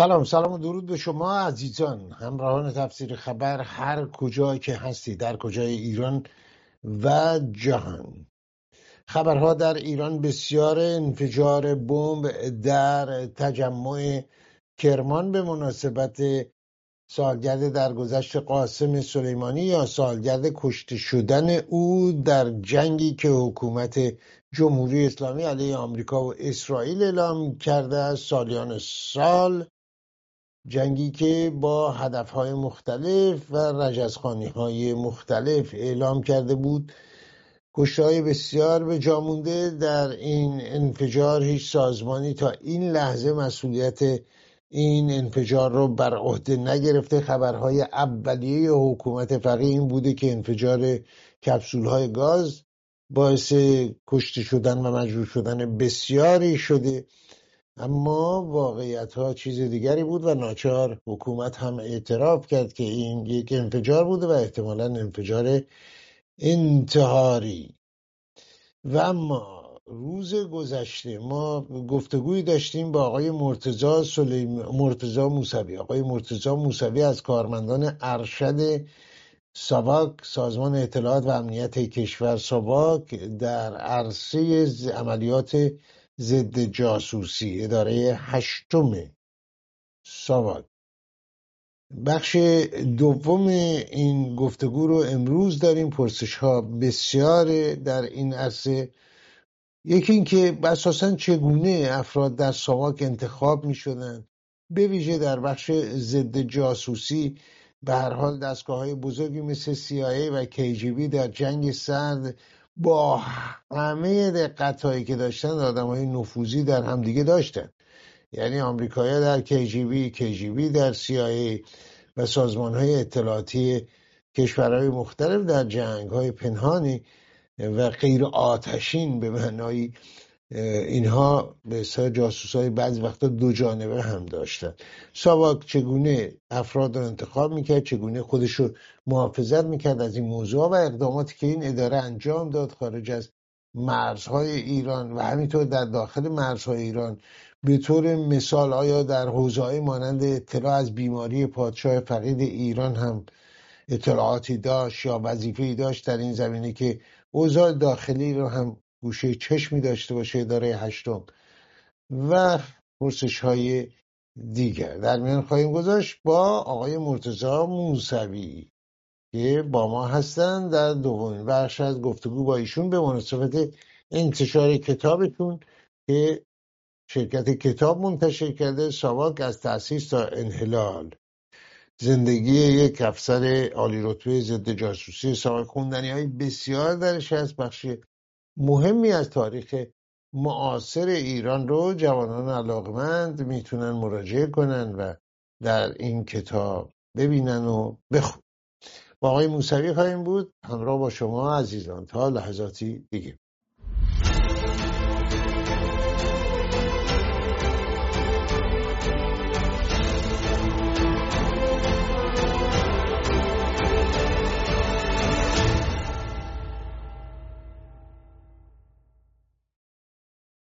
سلام سلام و درود به شما عزیزان. همراهان تفسیر خبر هر کجا که هستی در کجای ایران و جهان. خبرها در ایران بسیار انفجار بمب در تجمع کرمان به مناسبت سالگرد درگذشت قاسم سلیمانی یا سالگرد کشته شدن او در جنگی که حکومت جمهوری اسلامی علیه آمریکا و اسرائیل اعلام کرده است سالیان سال جنگی که با هدفهای مختلف و رجزخانی های مختلف اعلام کرده بود. کشتهای بسیار به جامونده در این انفجار. هیچ سازمانی تا این لحظه مسئولیت این انفجار رو بر عهده نگرفته. خبرهای اولیه حکومت فقیه این بوده که انفجار کپسول های گاز باعث کشته شدن و مجروح شدن بسیاری شده. اما واقعیت ها چیز دیگری بود و ناچار حکومت هم اعتراف کرد که این یک انفجار بوده و احتمالا انفجار انتحاری. و اما روز گذشته ما گفتگوی داشتیم با آقای مرتزا, سلیم... مرتزا موسوی. آقای مرتزا موسوی از کارمندان ارشد ساواک سازمان اطلاعات و امنیت کشور ساواک در عرصه عملیات ضد جاسوسی اداره هشتم ساواک بخش دوم این گفتگو رو امروز داریم. پرسش ها بسیار در این عرصه. یکی اینکه اساسا چگونه افراد در ساواک انتخاب می شدن به ویژه در بخش ضد جاسوسی به هر حال دستگاه های بزرگی مثل CIA و KGB در جنگ سرد با همه دقت هایی که داشتن آدم های نفوذی در همدیگه داشتن. یعنی آمریکایی‌ها در KGB KGB در CIA و سازمان های اطلاعاتی کشورهای مختلف در جنگ های پنهانی و غیر آتشین به معنای اینها به اصطلاح جاسوس های بعضی وقتا دو جانبه هم داشتن. ساواک چگونه افراد رو انتخاب می‌کرد چگونه خودش رو محافظت می‌کرد از این موضوع و اقداماتی که این اداره انجام داد خارج از مرزهای ایران و همینطور در داخل مرزهای ایران به طور مثال آیا در حوزه مانند اطلاع از بیماری پادشاه فقید ایران هم اطلاعاتی داشت یا وظیفه داشت در این زمینه که اوضاع داخلی رو هم گوشه چشمی داشته باشه اداره هشتم و پرسش های دیگر. در میان خواهیم گذاشت با آقای مرتزا موسوی که با ما هستن در دومین بخش از گفتگو با ایشون به مناسبت انتشار کتابتون که شرکت کتاب منتشر کرده ساواک از تأسیس تا انحلال. زندگی یک افسر عالی رتبه ضد جاسوسی ساواک خوندنی های بسیار درش هست بخش مهمی از تاریخ معاصر ایران رو جوانان علاقمند می‌تونن مراجعه کنن و در این کتاب ببینن و بخون با آقای موسوی خواهیم بود. همراه با شما عزیزان تا لحظاتی دیگه.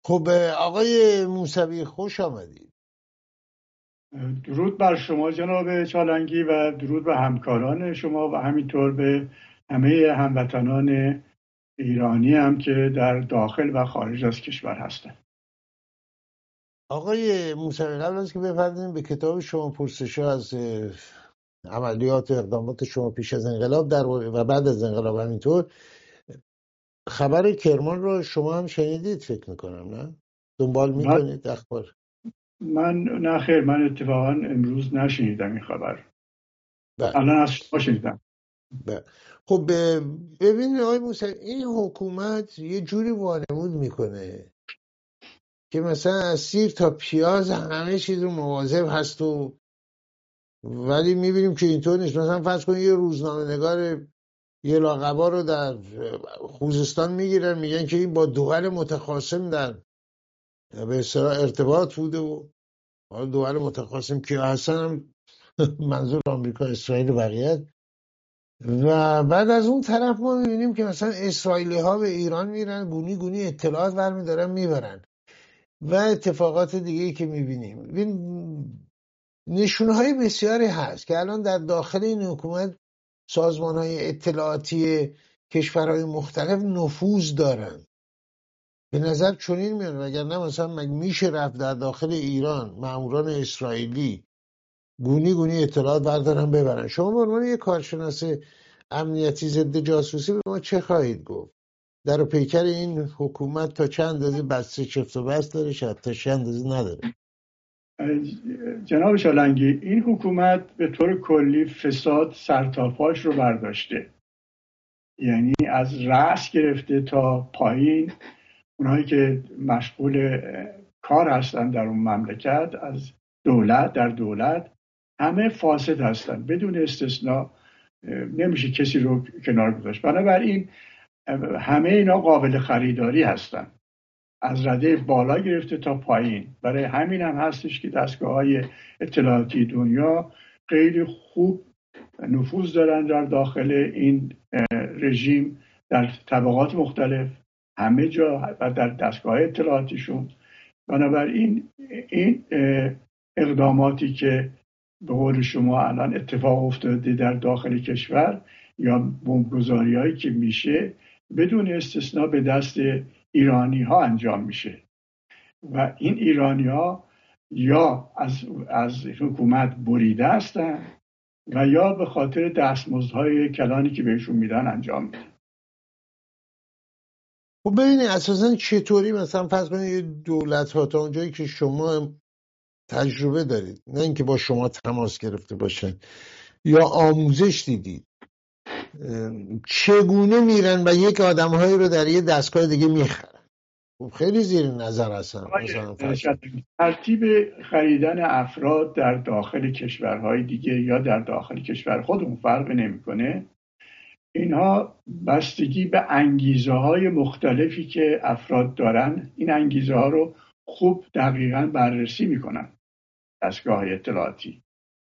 خب آقای موسوی خوش آمدید. درود بر شما جناب چالنگی و درود به همکاران شما و همینطور به همه هموطنان ایرانی هم که در داخل و خارج از کشور هستند. آقای موسوی قبل از که بپردازیم به کتاب شما پرسش از عملیات و اقدامات شما پیش از انقلاب در و بعد از انقلاب همینطور خبر کرمان رو شما هم شنیدید فکر می‌کنم نه؟ دنبال می‌کنید اخبار؟ من نه خیر من اتفاقا امروز نشنیدم این خبر. بله. الان از شما شنیدم. بله. خب ببینید آقای موسی این حکومت یه جوری وانمود می‌کنه که مثلا از سیر تا پیاز همه چیز رو مواظب هست و ولی می‌بینیم که اینطور نیست. مثلا فرض کنید یه روزنامه نگار یه لاغبا رو در خوزستان می‌گیرن میگن که این با دول متخاصم در به اصطلاح ارتباط بوده و حالا دول متخاصم که هستن منظور آمریکا اسرائیل و بقیه. و بعد از اون طرف ما می‌بینیم که مثلا اسرائیلی ها به ایران میرن گونی گونی اطلاعات برمیدارن می‌برن. و اتفاقات دیگه ای که می‌بینیم. نشونه های بسیاری هست که الان در داخل این حکومت سازمان های اطلاعاتی کشورهای مختلف نفوذ دارن. به نظر چنین میاد اگر نه مثلا مگه میشه رفت در داخل ایران ماموران اسرائیلی گونی گونی اطلاعات بردارن ببرن؟ شما به عنوان یک کارشناس امنیتی ضد جاسوسی به ما چه خواهید گفت؟ در پیکر این حکومت تا چند اندازه بسته چفت و بست داره شاید تا چند اندازه نداره؟ جناب شالنگی این حکومت به طور کلی فساد سرتاپاش رو برداشته. یعنی از رأس گرفته تا پایین اونایی که مشغول کار هستن در اون مملکت از دولت در دولت همه فاسد هستن. بدون استثنا نمیشه کسی رو کنار گذاشت. بنابراین همه اینا قابل خریداری هستن. از رده بالا گرفته تا پایین. برای همین هم هستش که دستگاه های اطلاعاتی دنیا خیلی خوب نفوذ دارن در داخل این رژیم در طبقات مختلف همه جا و در دستگاه اطلاعاتیشون. بنابراین این اقداماتی که به قول شما الان اتفاق افتاده در داخل کشور یا بمبگذاری هایی که میشه بدون استثنا به دست ایرانی ها انجام میشه. و این ایرانی ها یا از, از حکومت بریده هستن و یا به خاطر دستمزدهای کلانی که بهشون میدن انجام میدن. خب ببینید اساسا چطوری مثلا فرض کنید دولت ها تا اونجایی که شما تجربه دارید نه اینکه با شما تماس گرفته باشن یا آموزش دیدید. چگونه میرن و یک آدمهایی رو در یه دستگاه دیگه می‌خرن؟ خب خیلی زیر نظر هستن ترتیب خریدن افراد در داخل کشورهای دیگه یا در داخل کشور خودمون فرق نمی‌کنه. اینها بستگی به انگیزه های مختلفی که افراد دارن این انگیزه ها رو خوب دقیقا بررسی می‌کنن دستگاه اطلاعاتی.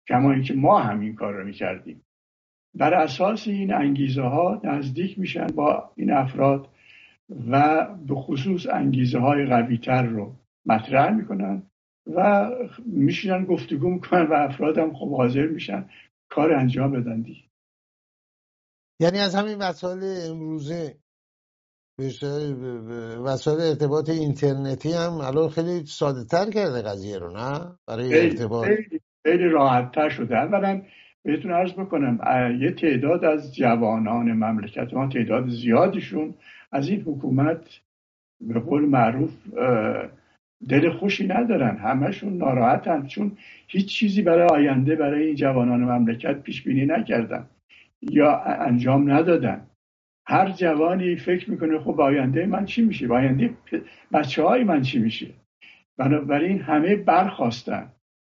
کما اینکه ما همین کار رو می‌کردیم. بر اساس این انگیزه ها نزدیک میشن با این افراد و به خصوص انگیزه های قوی تر رو مطرح می‌کنن و میشینن گفتگو می‌کنن و افراد هم خب حاضر میشن کار انجام بدن دی یعنی از همین وسایل امروزه وسایل ارتباط اینترنتی هم الان خیلی ساده تر کرده قضیه رو نه؟ برای ارتباط. خیلی راحت تر شده. اولا بهتون عرض بکنم یه تعداد از جوانان مملکت ما تعداد زیادشون از این حکومت به قول معروف دل خوشی ندارن. همشون ناراحتن چون هیچ چیزی برای آینده برای این جوانان مملکت پیش بینی نکردن یا انجام ندادن. هر جوانی فکر می‌کنه خب آینده من چی میشه؟ آینده بچه های من چی میشه؟ بنابراین همه برخواستن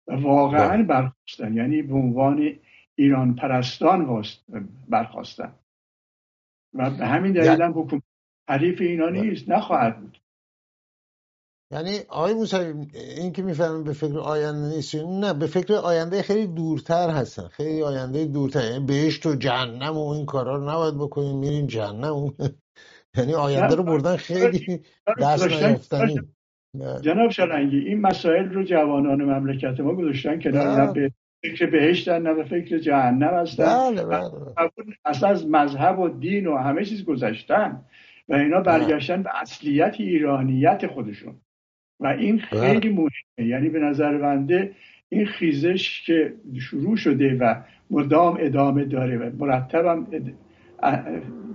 و واقعا بله. برخواستن یعنی به عنوان ایران پرستان برخواستن. و به همین دلیل هم حکومت حریف اینا نیست نخواهد بود. یعنی آقای موسوی این که می‌فهمیم به فکر آینده نیست نه به فکر آینده خیلی دورتر هستن. خیلی آینده دورتر یعنی بهشت و جهنم و این کارا رو نباید بکنیم میریم جهنم. یعنی آینده رو بردن خیلی دست نیافتنی. جناب شلنگی این مسائل رو جوانان مملکت ما گذاشتن که نه. به فکر بهشتن نه فکر جهنم هستن. بله بله. اصلا از مذهب و دین و همه چیز گذاشتن و اینا برگشتن به اصلیت ایرانیت خودشون. و این خیلی مهمه. یعنی به نظر بنده این خیزش که شروع شده و مدام ادامه داره و مرتب هم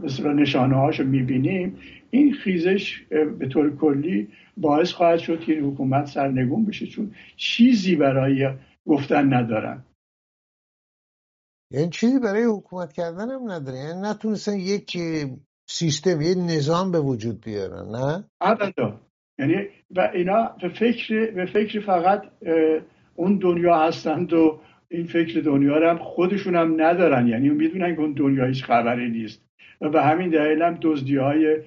مثل نشانه هاشو می‌بینیم این خیزش به طور کلی باعث خواهد شد که این حکومت سرنگون بشه. چون چیزی برای گفتن ندارن. یعنی چیزی برای حکومت کردن هم نداره. یعنی نتونستن یک سیستم یک نظام به وجود بیارن نه؟ ابدا. یعنی و اینا به فکر به فکر فقط اون دنیا هستند و این فکر دنیا رو هم خودشون هم ندارن. یعنی می‌دونن که اون دنیا هیچ خبری نیست. و به همین دلیل هم دزدی های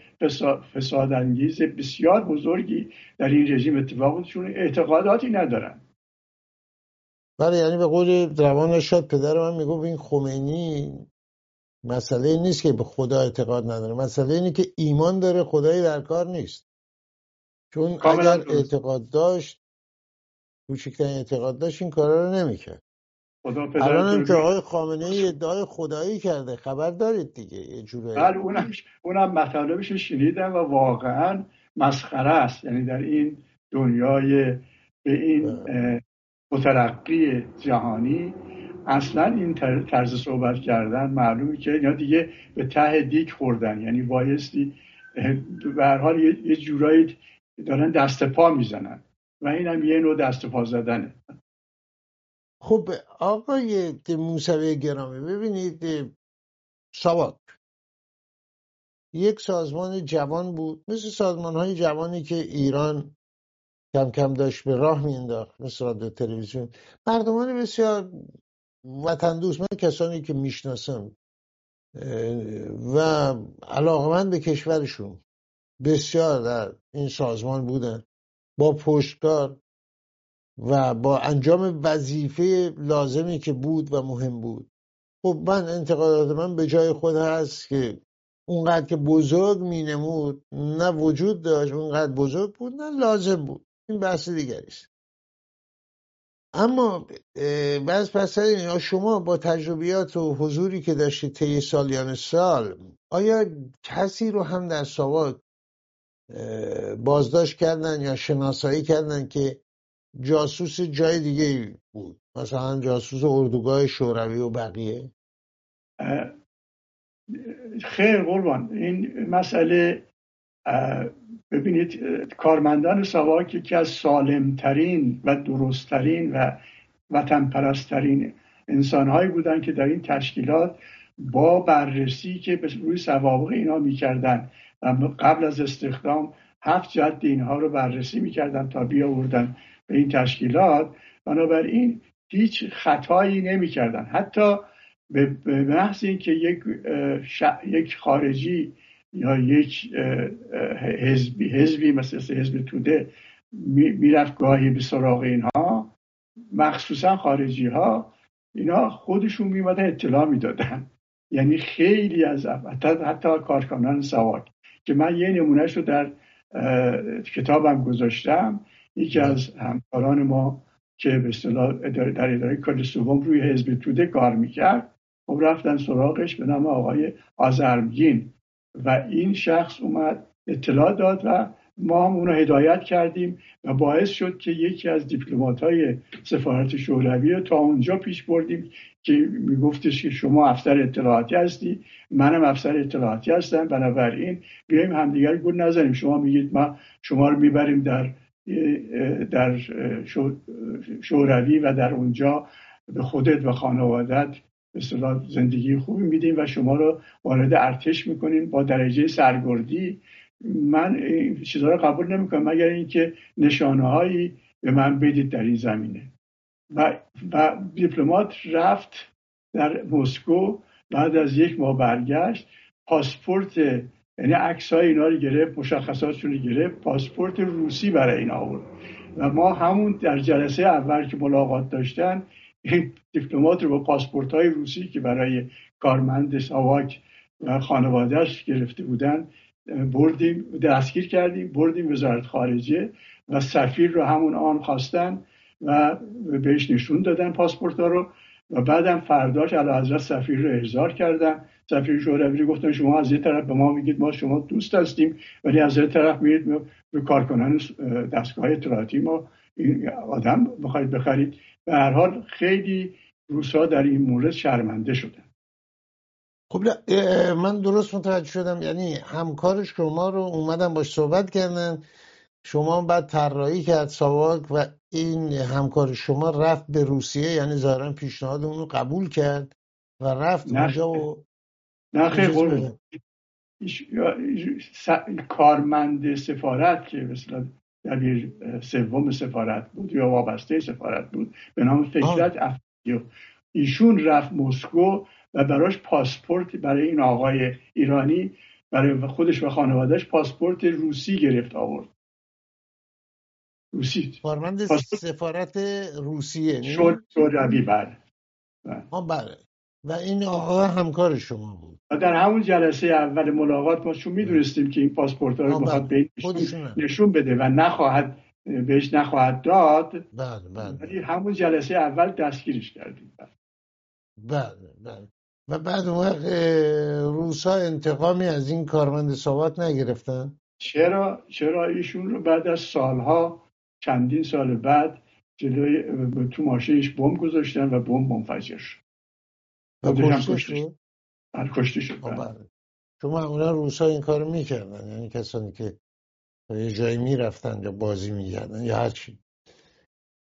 فسادانگیز بسیار بزرگی در این رژیم اتفاق اعتقاداتی ندارن. بله یعنی به قول روان شاد پدر من می‌گفت این خمینی مسئله نیست که به خدا اعتقاد نداره. مسئله اینه که ایمان داره خدایی در کار نیست. چون اگر اعتقاد داشت کوچکترین اعتقاد داشت این کارا رو نمی‌کرد. خدا الان هم که آقای خامنه ای ادعای خدایی کرده خبر دارید دیگه یه جورایی. بله اونم اونم مطالبش شنیدم و واقعا مسخره است. یعنی در این دنیای به این اه، مترقی جهانی. اصلا این طر- طرز صحبت کردن معلومه که اینا دیگه به ته دیک خوردن. یعنی بایستی به حال یه, یه جورایی دارن دست پا می‌زنن و این هم یه نوع دست پا زدنه. خب آقای موسوی گرامی ببینید ساواک. یک سازمان جوان بود. مثل سازمان های جوانی که ایران کم کم داشت به راه مینداخت مثل رادیو تلویزیون. مردمان بسیار وطن دوست من کسانی که می‌شناسم و علاقمند به کشورشون بسیار در این سازمان بودن. با پشتکار و با انجام وظیفه لازمی که بود و مهم بود. خب من انتقادات من به جای خود هست که اونقدر که بزرگ می نمود نه وجود داشت اونقدر بزرگ بود نه لازم بود. این بحث دیگری است اما بعض پس شما با تجربیات و حضوری که داشتید طی سالیان سال آیا کسی رو هم در اه، بازداشت کردن یا شناسایی کردن که جاسوس جای دیگه بود؟ مثلا جاسوس اردوگاه شوروی و بقیه؟ خیر قربان. این مسئله ببینید کارمندان ساواک یکی از سالمترین و درستترین و وطن پرستترین انسانهایی بودن که در این تشکیلات با بررسی که به روی سوابق اینا می‌کردن و قبل از استخدام هفت جد اینها رو بررسی می‌کردن تا بیاوردن به این تشکیلات. بنابراین هیچ خطایی نمی‌کردن. حتی به محض اینکه یک یک خارجی یا یک حزبی حزبی مثل حزب توده می- می‌رفت گاهی به سراغ اینها مخصوصا خارجی ها اینا خودشون میمدن اطلاع می‌دادن یعنی خیلی از حتی, حتی کارکنان سواک که من یه نمونهش رو در کتابم گذاشتم. یکی از همکاران ما که به اصطلاح در اداره کل سوم روی حزب توده کار می‌کرد خب رفتن سراغش به نام آقای آزرمگین و این شخص اومد اطلاع داد و ما هم اونو هدایت کردیم و باعث شد که یکی از دیپلمات های سفارت شوروی رو تا اونجا پیش بردیم که میگفتش که شما افسر اطلاعاتی هستی منم افسر اطلاعاتی هستم بنابراین بیایم همدیگر گول نزنیم. شما میگید ما شما رو می‌بریم در در شو- شوروی و در اونجا به خودت و خانوادت به زندگی خوبی میدیم و شما رو وارد ارتش می‌کنیم با درجه سرگردی. من چیزها رو قبول نمی‌کنم مگر اینکه نشانه هایی به من بدید در این زمینه. و, و دیپلمات رفت در مسکو بعد از یک ماه برگشت پاسپورت یعنی عکس های اینا رو گرفت مشخصاتشون رو گرفت پاسپورت روسی برای این آورد. و ما همون در جلسه اول که ملاقات داشتن این دیپلمات رو با پاسپورت های روسی که برای کارمند ساواک و خانوادهش گرفته بودن بردیم دستگیر کردیم بردیم وزارت خارجه و سفیر رو همون آن خواستن و بهش نشون دادن پاسپورت ها رو و بعدم فرداش علا حضرت سفیر رو احضار کردن. سفیر شوروی رو گفتن شما از یه طرف به ما میگید ما شما دوست هستیم ولی از یه طرف میرید به کارکنان دستگاه اطلاعاتی ما. این آدم بخواید بخرید. به هر حال خیلی روسا در این مورد شرمنده شدن. خب من درست متوجه شدم. یعنی همکار شما رو اومدن باش صحبت کردن. شما بعد طراحی کرد ساواک و این همکار شما رفت به روسیه یعنی ظاهرا پیشنهاد اون رو قبول کرد و رفت اونجا و نه خیلی س- کارمند سفارت که مثلا دبیر سوم سفارت بود یا وابسته سفارت بود. به نام فکرت افریو ایشون رفت مسکو و براش پاسپورت برای این آقای ایرانی برای خودش و خانوادهش پاسپورت روسی گرفت آورد. روسی. کارمند پاسپورت سفارت روسیه نی؟ شد شوروی بله. بله. بله و این آقا همکار شما بود. و در همون جلسه اول ملاقات ما چون می‌دونستیم که این پاسپورت ها می‌خواد بله. به نشون, بده و نخواهد بهش نخواهد داد بله بله. ولی همون جلسه اول دستگیرش کردیم. بله. بله و بعد اون وقت روسا انتقامی از این کارمند ساواک نگرفتن؟ چرا؟ چرا ایشون رو بعد از سالها چندین سال بعد جلوی تو ماشینش بمب گذاشتن و بمب منفجر شد. و کشته کشته شد آه، بله. بله. چون معمولا روسا این کارو می‌کردن یعنی کسانی که یه جایی می‌رفتن یا بازی میگردن یا هرچی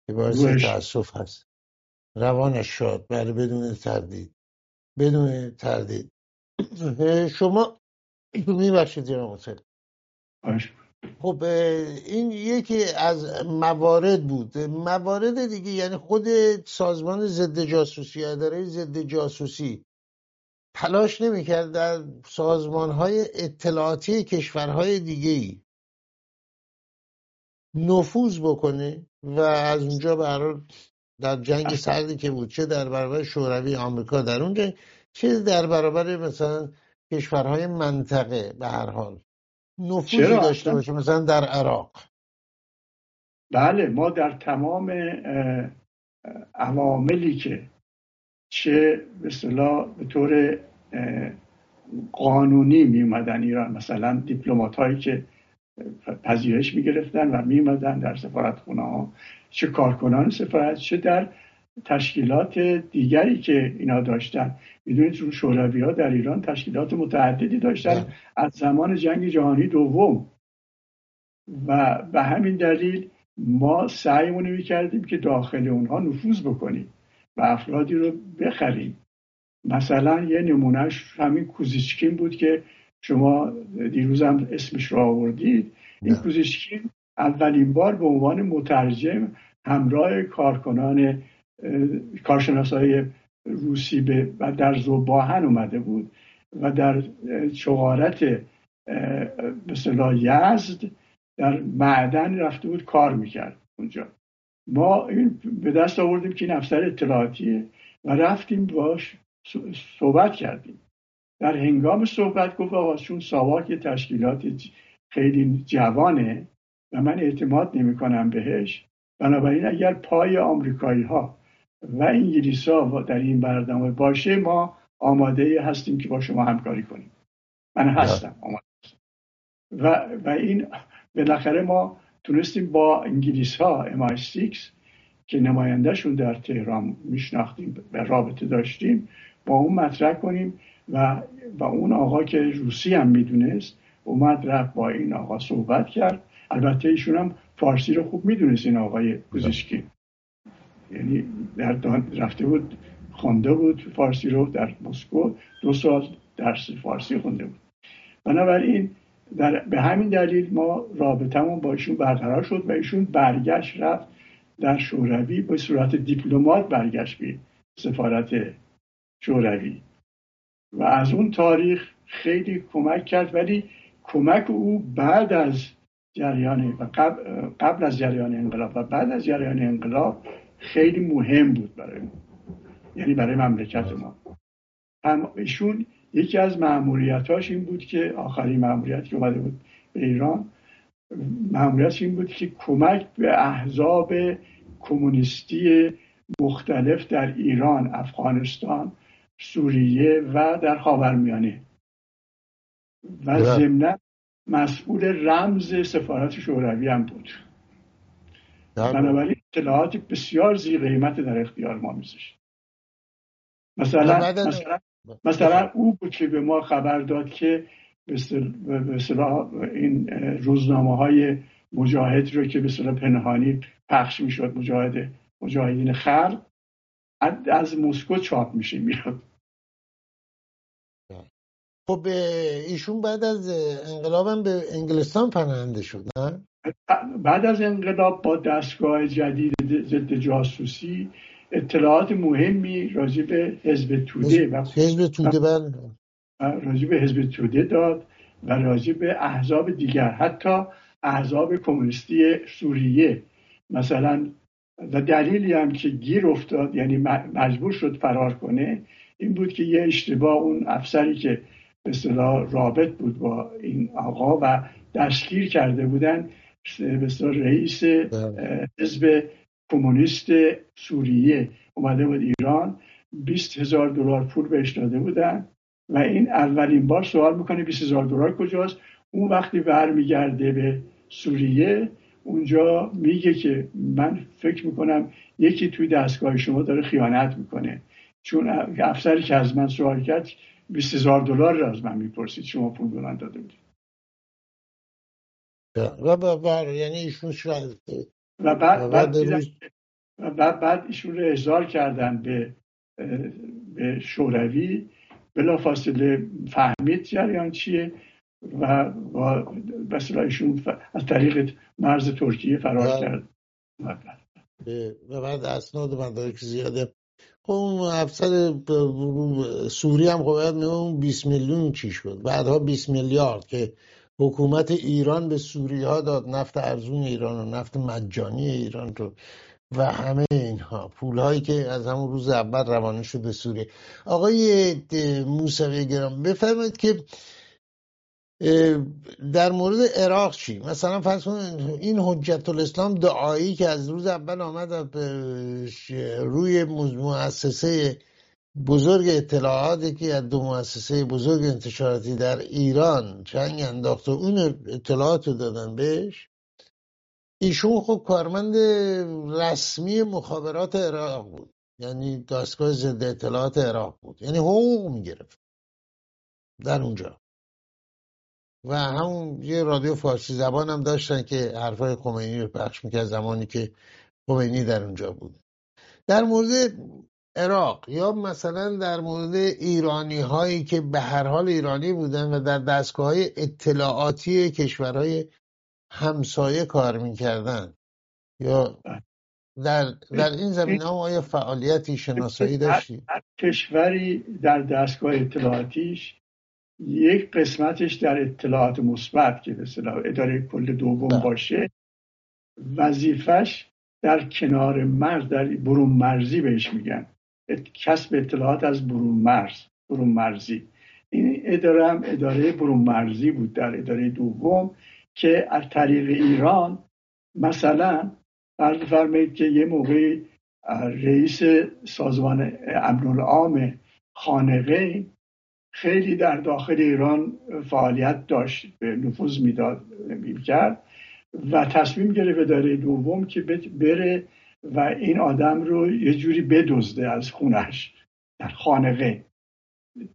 که باعث. تاسف هست روانش شاد بله بدون تردید بدون تردید شما میبخشید جناب حسین. خب این یکی از موارد بود. موارد دیگه یعنی خود سازمان ضد جاسوسی اداره ضد جاسوسی تلاش نمی‌کرد در سازمان های اطلاعاتی کشورهای دیگه ای نفوذ بکنه و از اونجا حال در جنگ سردی که بود چه در برابر شوروی آمریکا در اون جنگ چه در برابر مثلا کشورهای منطقه به هر حال. نفوذی؟ داشته باشه مثلا در عراق بله ما در تمام عواملی که چه به اصطلاح به طور قانونی می اومدن ایران مثلا دیپلمات هایی که پذیرش می گرفتن و می اومدن در سفارت خونه ها چه کارکنان سفارت چه در تشکیلات دیگری که اینا داشتن می‌دونید چون شوروی ها در ایران تشکیلات متعددی داشتن. از زمان جنگ جهانی دوم و به همین دلیل ما سعیمون می‌کردیم که داخل اونها نفوذ بکنیم و افرادی رو بخریم مثلا یه نمونهش همین کوزیچکین بود که شما دیروز هم اسمش رو آوردید این. کوزیچکین اولین بار به عنوان مترجم همراه کارکنان کارشناسای روسی به و در زباهن اومده بود و در چغارت به یزد در معدن رفته بود کار می‌کرد اونجا. ما این به دست آوردیم که این افسر اطلاعاتیه و رفتیم باش صحبت کردیم. در هنگام صحبت گفت آقا چون ساواک تشکیلات خیلی جوانه و من اعتماد نمی کنم بهش بنابراین اگر پای آمریکایی ها و انگلیس ها در این برنامه باشه ما آماده هستیم که با شما همکاری کنیم. من هستم آماده هستم. و, و این بالاخره ما تونستیم با انگلیس ها MI6 که نمایندهشون در تهران میشناختیم و رابطه داشتیم با اون مطرح کنیم و و اون آقا که روسی هم می‌دونست اومد رفت با این آقا صحبت کرد. البته ایشون هم فارسی رو خوب می‌دونست این آقای کوزیشکی. یعنی در دان- رفته بود خونده بود فارسی رو در مسکو دو سال درس فارسی خونده بود. بنابراین در به همین دلیل ما رابطمون با ایشون برقرار شد و ایشون برگشت رفت در شوروی به صورت دیپلمات برگشت به سفارت شوروی. و از اون تاریخ خیلی کمک کرد ولی کمک او بعد از جریان و قبل, قبل از جریان انقلاب و بعد از جریان انقلاب خیلی مهم بود برای ما. یعنی برای مملکت ما. هم ایشون یکی از معمولیتاش این بود که آخرین معمولیت که اومده بود به ایران معمولیتش این بود که کمک به احزاب کمونیستی مختلف در ایران افغانستان سوریه و در خاورمیانه. و بله. ضمنا مسئول رمز سفارت شوروی هم بود. بنابراین اطلاعات بسیار زی قیمت در اختیار ما میذاشت مثلا مثلا مثلا او بود که به ما خبر داد که به این روزنامه های مجاهد رو که به اصطلاح پنهانی پخش می‌شد مجاهد مجاهدین خلق از- مسکو چاپ میشه میاد خب ایشون بعد از انقلابم به انگلستان پناهنده شد نه؟ بعد از انقلاب با دستگاه جدید ضد جاسوسی اطلاعات مهمی راجع به حزب توده و حزب توده بله. راجع به حزب توده داد و راجع به احزاب دیگر حتی احزاب کمونیستی سوریه. مثلا و دلیلی هم که گیر افتاد یعنی مجبور شد فرار کنه این بود که یه اشتباه اون افسری که به رابط بود با این آقا و دستگیر کرده بودن رئیس بله. حزب کمونیست سوریه. اومده بود ایران 20 هزار دلار پول بهش داده بودن و این اولین بار سوال می‌کنه 20 هزار دلار کجاست؟ اون وقتی برمیگرده به سوریه اونجا میگه که من فکر می‌کنم یکی توی دستگاه شما داره خیانت می‌کنه. چون افسری که از من سوال کرد 20 هزار دلار را از من می‌پرسید شما پول من داده بودید. و بعد یعنی ایشون و بعد بعد, و بعد, بعد ایشون رو احضار کردن به به شوروی. بلا فاصله فهمید جریان چیه و با ایشون از طریق مرز ترکیه فرار کرد. و بعد اسناد مدارک زیاده. خب اون افسر سوری هم خب اون 20 میلیون چی شد؟ بعدها 20 میلیارد که حکومت ایران به سوری ها داد نفت ارزون ایران و نفت مجانی ایران رو و همه اینها. پول هایی که از همون روز اول روانه شد به سوریه. آقای موسوی گرام بفرمایید که در مورد عراق چی؟ مثلا فرض این حجت الاسلام دعایی که از روز اول آمد روی مؤسسه بزرگ اطلاعاتی که از دو مؤسسه بزرگ انتشاراتی در ایران چنگ انداخت و اون اطلاعات رو دادن بهش ایشون خب کارمند رسمی مخابرات عراق بود. یعنی دستگاه ضد اطلاعات عراق بود. یعنی حقوق می‌گرفت در اونجا. و همون یه رادیو فارسی زبان هم داشتن که حرفای خمینی رو پخش می‌کرد زمانی که خمینی در اونجا بود. در مورد عراق یا مثلا در مورد ایرانی هایی که به هر حال ایرانی بودن و در دستگاه های اطلاعاتی کشورهای همسایه کار می‌کردن یا در, در این زمین ها آیا فعالیتی شناسایی داشتی؟ هر کشوری در دستگاه اطلاعاتیش یک قسمتش در اطلاعات مثبت که به اداره کل دوم بله. باشه وظیفش در کنار مرز در برون مرزی بهش میگن کسب اطلاعات از برون مرز برون مرزی این اداره هم اداره برون مرزی بود در اداره دوم که از طریق ایران مثلا فرض فرمایید که یه موقعی رئیس سازمان امن العام خانقه خیلی در داخل ایران فعالیت داشت به نفوذ می‌داد می‌کرد و تصمیم گرفت اداره دوم که بره و این آدم رو یه جوری بدزده از خونش در خانقه.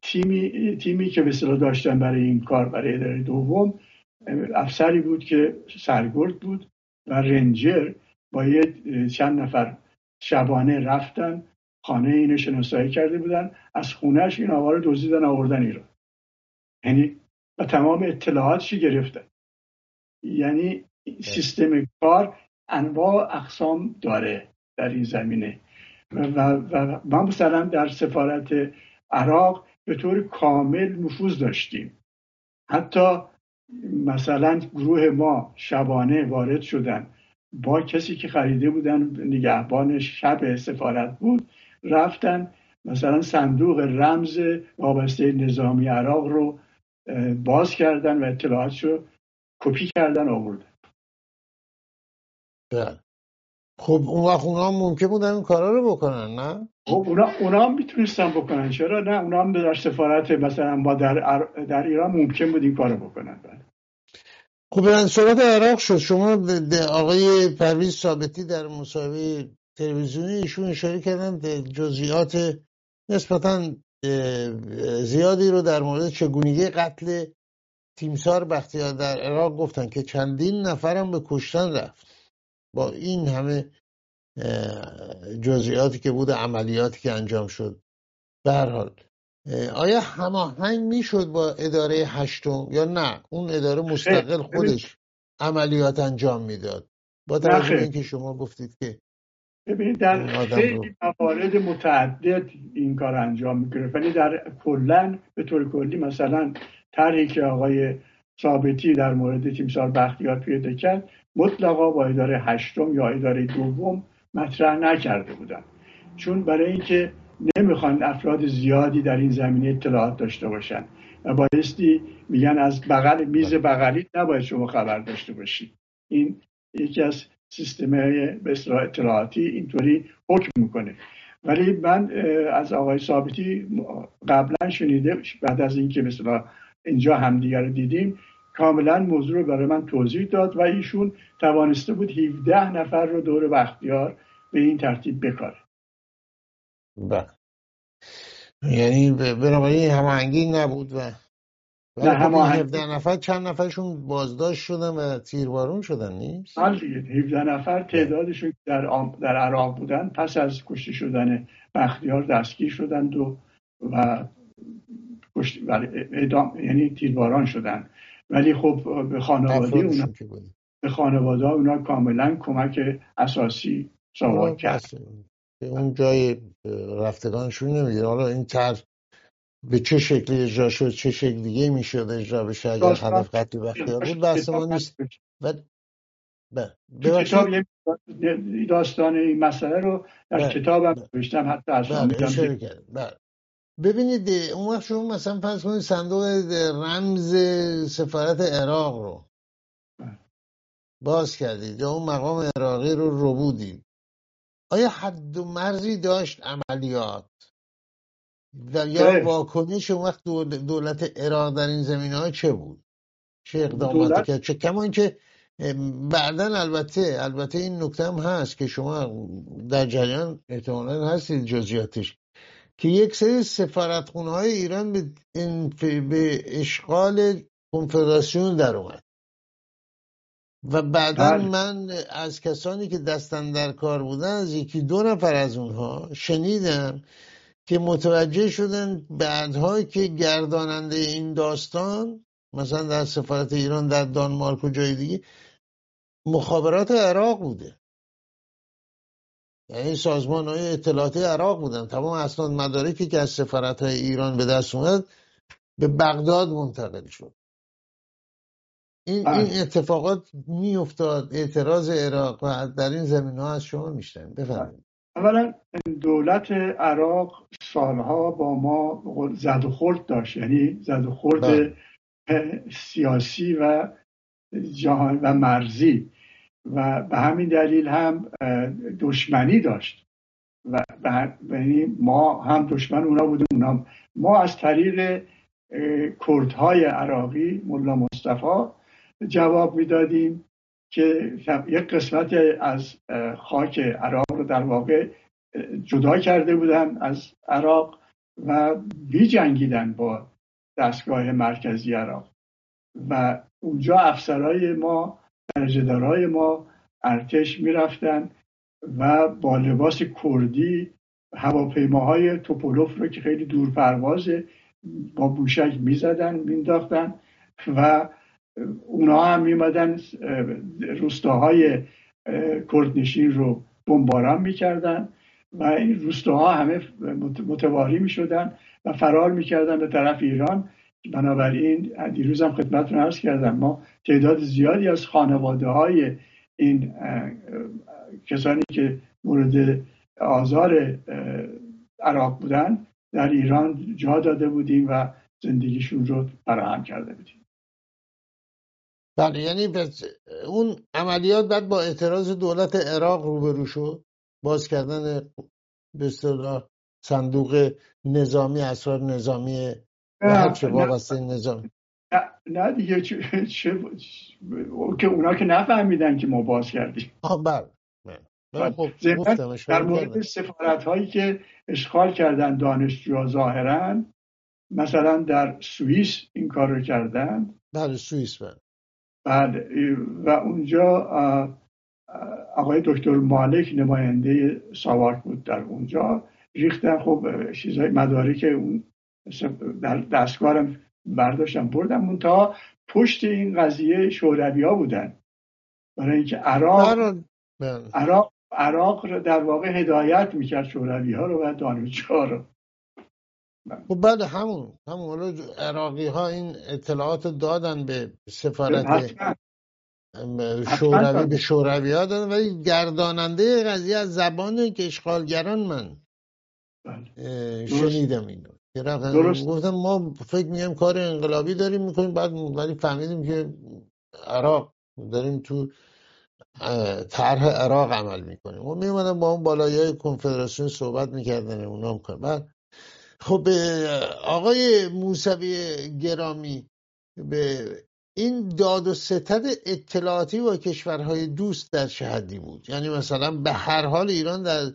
تیمی, تیمی که به داشتن برای این کار برای اداره دوم افسری بود که سرگرد بود و رنجر با یه چند نفر شبانه رفتن خانه اینو شناسایی کرده بودن از خونهش این آقا رو دزدیدن آوردن ایران. یعنی و تمام اطلاعاتشی گرفتن. یعنی سیستم کار انواع اقسام داره در این زمینه. و, و ما مثلا در سفارت عراق به طور کامل نفوذ داشتیم. حتی مثلا گروه ما شبانه وارد شدن. با کسی که خریده بودن نگهبان شب سفارت بود رفتن. مثلا صندوق رمز وابسته نظامی عراق رو باز کردن و اطلاعاتش رو کپی کردن آوردن. بله. خب اون وقت اونا هم ممکن بودن این کارا رو بکنن نه؟ خب اونا, اونا هم می‌تونستن بکنن چرا نه اونا هم در سفارت مثلا ما در, در ایران ممکن بود این کارو بکنن بله. خب به صحبت عراق شد شما آقای پرویز ثابتی در مصاحبه تلویزیونی ایشون اشاره کردن جزئیات نسبتا زیادی رو در مورد چگونگی قتل تیمسار بختیار در عراق گفتن که چندین نفرم به کشتن رفت با این همه جزئیاتی که بود عملیاتی که انجام شد. به هر حال آیا هماهنگ می‌شد با اداره هشتم یا نه؟ اون اداره مستقل خودش عملیات انجام می‌داد. با توجه اینکه شما گفتید که ببینید در خیلی موارد متعدد این کار انجام می‌گیره ولی در کلا به طور کلی مثلا طرحی که آقای ثابتی در مورد تیمسار بختیار پیدا کرد مطلقا با اداره هشتم یا اداره دوم مطرح نکرده بودن. چون برای اینکه نمی‌خوان افراد زیادی در این زمینه اطلاعات داشته باشن و بایستی میگن از بغل میز بغلیت نباید شما خبر داشته باشید. این یکی از سیستم های اطلاعاتی اینطوری حکم می‌کنه. ولی من از آقای ثابتی قبلا شنیده بعد از اینکه مثلا اینجا همدیگر رو دیدیم کاملا موضوع رو برای من توضیح داد و ایشون توانسته بود 17 نفر رو دور بختیار به این ترتیب بکاره. بله. یعنی بنابراین هماهنگی نبود و نه خب همه 17 نفر چند نفرشون بازداشت شدن و تیربارون شدن نیست؟ بله 17 نفر تعدادشون در, در عراق بودن پس از کشته شدن بختیار دستگیر شدند و و اعدام یعنی تیرباران شدن. ولی خب به خانواده اونا به خانواده اونا کاملا کمک اساسی سوال کرد. اون جای رفتگانشون نمیگه حالا این طرح به چه شکلی اجرا شد چه شکل دیگه می‌شد اجرا بشه؟ اگر هدف قتل بختیار بود بحث ما نیست. و کتاب داستان این مسئله رو در کتابم نوشتم حتی از بله. ببینید اون وقت شما مثلا پس کنید صندوق رمز سفارت عراق رو باز کردید یا اون مقام عراقی رو رو بودید آیا حد و مرزی داشت عملیات؟ و یا واکنش اون وقت دولت عراق در این زمینه ها چه بود؟ چه اقداماتی کرد؟ چه کمان که بعدا البته البته این نکته هم هست که شما در جریان احتمالا هستید جزیاتش که یک سری سفارتخونه های ایران به, به اشغال کنفدراسیون در اومد و بعدا بله. من از کسانی که دستن در کار بودن از یکی دو نفر از اونها شنیدم که متوجه شدن بعدها که گرداننده این داستان مثلا در سفارت ایران در دانمارک و جای دیگه مخابرات عراق بوده یعنی سازمان های اطلاعاتی عراق بودن. تمام اسناد مدارکی که از سفارت های ایران به دست اومد به بغداد منتقل شد. این, این بله. اتفاقات میافتاد. اعتراض عراق و در این زمین ها از شما میشتن بفرمایید. اولا دولت عراق سالها با ما زد و خورد داشت. یعنی زد و خورد بله. سیاسی و جهان و مرزی. و به همین دلیل هم دشمنی داشت. و یعنی ما هم دشمن اونا بودیم اونا ما از طریق کردهای عراقی ملا مصطفی جواب می‌دادیم که یک قسمت از خاک عراق رو در واقع جدا کرده بودن از عراق و بی جنگیدن با دستگاه مرکزی عراق. و اونجا افسرهای ما درجهدارای ما ارتش می‌رفتن و با لباس کردی هواپیماهای توپولوف رو که خیلی دور پروازه با بوشک می‌زدن مینداختن و اونا هم میمدن روستاهای کردنشین رو بمباران می‌کردن و این روستاها همه متواری می‌شدن و فرار می‌کردن به طرف ایران. بنابراین دیروز هم خدمتتون عرض کردم ما تعداد زیادی از خانواده های این کسانی که مورد آزار عراق بودن در ایران جا داده بودیم و زندگیشون رو فراهم کرده بودیم. بله یعنی اون عملیات بعد با اعتراض دولت عراق روبرو شد؟ باز کردن به صندوق نظامی اسرار نظامی هر وابسته نظامی نه دیگه چه, چه, که اونا که نفهمیدن که ما باز کردیم. آه بله, بله. خب در مورد سفارت هایی که اشغال کردن دانشجوها ظاهرا مثلا در سوئیس این کار رو کردن. بله سوئیس بله. بعد و اونجا آقای دکتر مالک نماینده ساواک بود در اونجا. ریختن خب چیزای مدارک اون در دستگارم برداشتم بردم منتها پشت این قضیه شوروی ها بودن. برای اینکه عراق عراق عراق در واقع هدایت می‌کرد شوروی ها رو و دانشجوها رو. خب بله همون همون. حالا عراقی ها این اطلاعات دادن به سفارت شوروی به شوروی ها دادن ولی گرداننده قضیه از زبان که اشغالگران من. بله. شنیدم اینو. درست. گفتم ما فکر میگم کار انقلابی داریم می‌کنیم بعد ولی فهمیدیم که عراق داریم تو طرح عراق عمل می‌کنیم. و میمونم با اون بالایی کنفدراسیون صحبت می‌کردن اونا می‌کنم خب آقای موسوی گرامی به این داد و ستد اطلاعاتی با کشورهای دوست در چه بود؟ یعنی مثلا به هر حال ایران در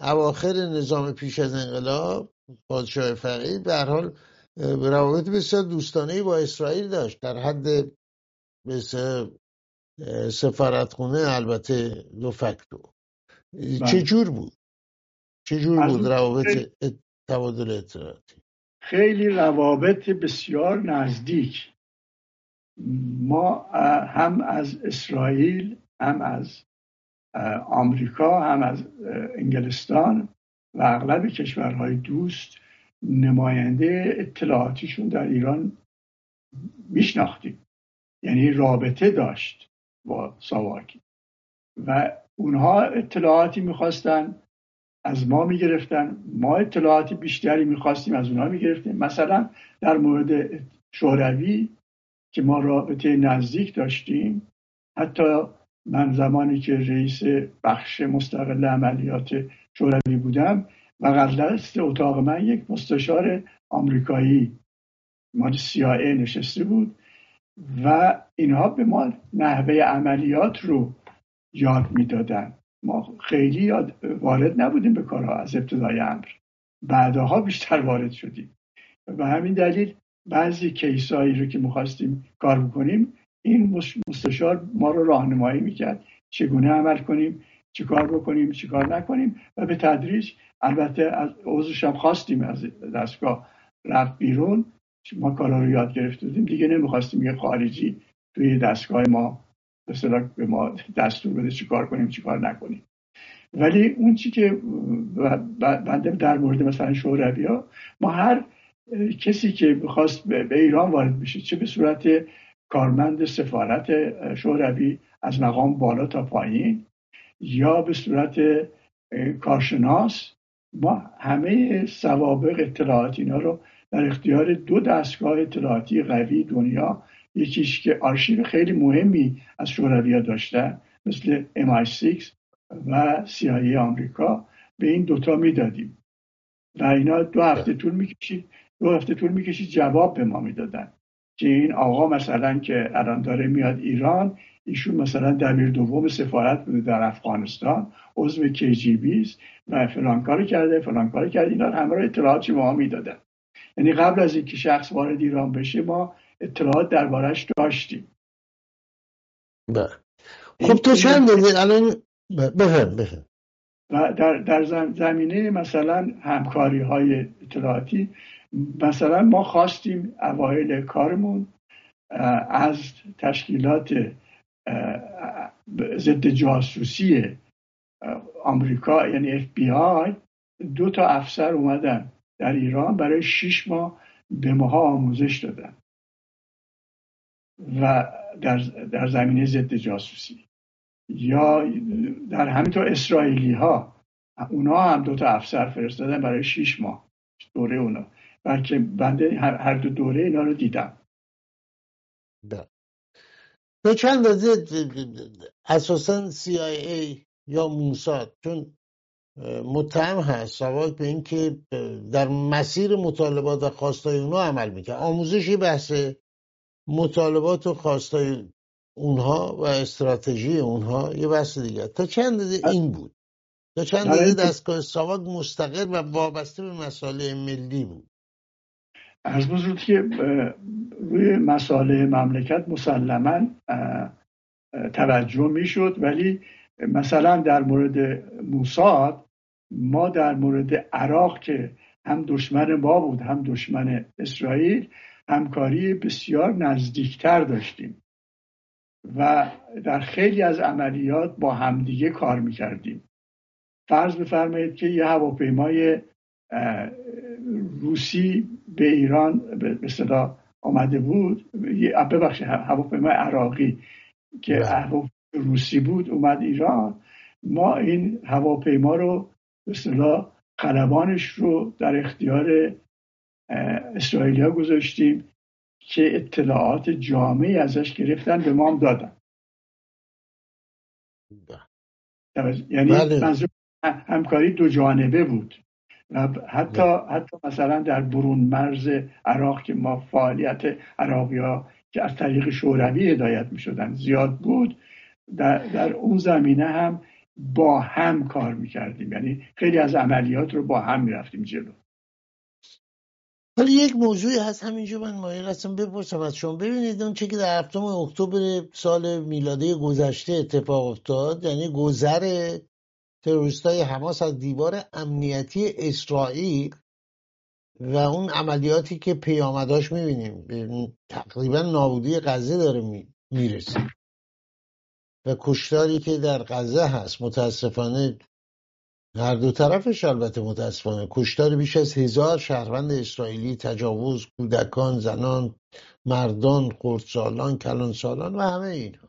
اواخر نظام پیش از انقلاب پادشاه فقید به هر حال روابط بسیار دوستانه با اسرائیل داشت. در حد مثل سفارتخونه البته دو فکتو. بله. چه جور بود؟ چه جور بود روابط تبادل اطلاعاتی؟ خیلی روابط بسیار نزدیک. ما هم از اسرائیل هم از آمریکا هم از انگلستان و اغلب کشورهای دوست نماینده اطلاعاتیشون در ایران میشناختیم. یعنی رابطه داشت با ساواکی. و اونها اطلاعاتی می‌خواستن از ما می‌گرفتن. ما اطلاعاتی بیشتری می‌خواستیم از اونها می‌گرفتیم. مثلا در مورد شوروی که ما رابطه نزدیک داشتیم حتی من زمانی که رئیس بخش مستقل عملیات شوروی بودم و دست اتاق من یک مستشار آمریکایی مال CIA نشسته بود و اینها به ما نحوه عملیات رو یاد می‌دادن. ما خیلی یاد وارد نبودیم به کارها از ابتدای امر. بعدها بیشتر وارد شدیم. و همین دلیل بعضی کیسایی رو که می‌خواستیم کار بکنیم این مستشار ما رو راهنمایی می‌کرد. چگونه عمل کنیم؟ چه کار بکنیم چه کار نکنیم و به تدریج البته از عضوش هم خواستیم از دستگاه رفت بیرون. ما کارا رو یاد گرفته بودیم. دیگه نمی‌خواستیم یه خارجی توی دستگاه ما به ما دستور بده چی کار کنیم چی کار نکنیم. ولی اون چی که بنده در مورد مثلا شوروی ها ما هر کسی که بخواست به ایران وارد بشه چه به صورت کارمند سفارت شوروی از مقام بالا تا پایین یا به صورت کارشناس ما همه سوابق اطلاعاتی اینا رو در اختیار دو دستگاه اطلاعاتی قوی دنیا یکیش که آرشیو خیلی مهمی از شوروی داشتن مثل MI6 و CIA آمریکا به این دوتا می‌دادیم. و اینا دو هفته طول می‌کشید دو هفته طول می‌کشید جواب به ما می‌دادن که این آقا مثلا که الان داره میاد ایران ایشون مثلا دبیر دوم سفارت بوده در افغانستان عضو KGB است و فلان کار کرده فلان کار کرده. اینا همه رو اطلاعاتی ما می‌دادن. یعنی قبل از اینکه شخص وارد ایران بشه ما اطلاعات دربارش داشتیم. بله. خب تو چند الان بفهم بفهم و در, در زمینه مثلا همکاری های اطلاعاتی مثلا ما خواستیم اوایل کارمون از تشکیلات ضد جاسوسی آمریکا یعنی اف بی آی دو تا افسر اومدن در ایران برای شیش ماه به ماها آموزش دادن و در, در زمینه ضد جاسوسی. یا در همینطور اسرائیلی ها اونا هم دو تا افسر فرستادن برای شیش ماه دوره اونا. بلکه بنده هر, دو دوره اینا رو دیدم. به. چند اساسا CIA یا موساد چون متهم هست سوال به اینکه در مسیر مطالبات و خواستای اونا عمل می‌کنه آموزشی بحث مطالبات و خواستای اونها و استراتژی اونها یه بحث دیگه تا چند این بود؟ تا چند دستگاه ساواک مستقل و وابسته به مسائل ملی بود؟ از بزرگ که روی مسائل مملکت مسلما توجه می‌شد. ولی مثلا در مورد موساد ما در مورد عراق که هم دشمن ما بود هم دشمن اسرائیل همکاری بسیار نزدیکتر داشتیم. و در خیلی از عملیات با همدیگه کار می‌کردیم. فرض بفرمایید که یه هواپیمای روسی به ایران به صدا آمده بود. ببخشید هواپیمای عراقی که بله. هواپیمای روسی بود اومد ایران. ما این هواپیما رو به اصطلاح خلبانش رو در اختیار اسرائیلیا گذاشتیم که اطلاعات جامعی ازش گرفتن به ما هم دادن. یعنی بله. منظور همکاری دو جانبه بود. حتی حتی مثلا در برون مرز عراق که ما فعالیت عراقی ها که از طریق شوروی هدایت می شدن زیاد بود در, در اون زمینه هم با هم کار می کردیم یعنی خیلی از عملیات رو با هم می رفتیم جلو. ولی یک موضوعی هست همینجا من مایل هستم بپرسم از شما. ببینید اون چه که در هفتم اکتبر سال میلادی گذشته اتفاق افتاد یعنی گذر تروریستای حماس از دیوار امنیتی اسرائیل و اون عملیاتی که پیامداش می‌بینیم تقریبا نابودی غزه داره می‌رسه. و کشتاری که در غزه هست متاسفانه هر دو طرفش البته متاسفانه. کشتار بیش از هزار شهروند اسرائیلی تجاوز کودکان زنان مردان خردسالان کلانسالان و همه اینها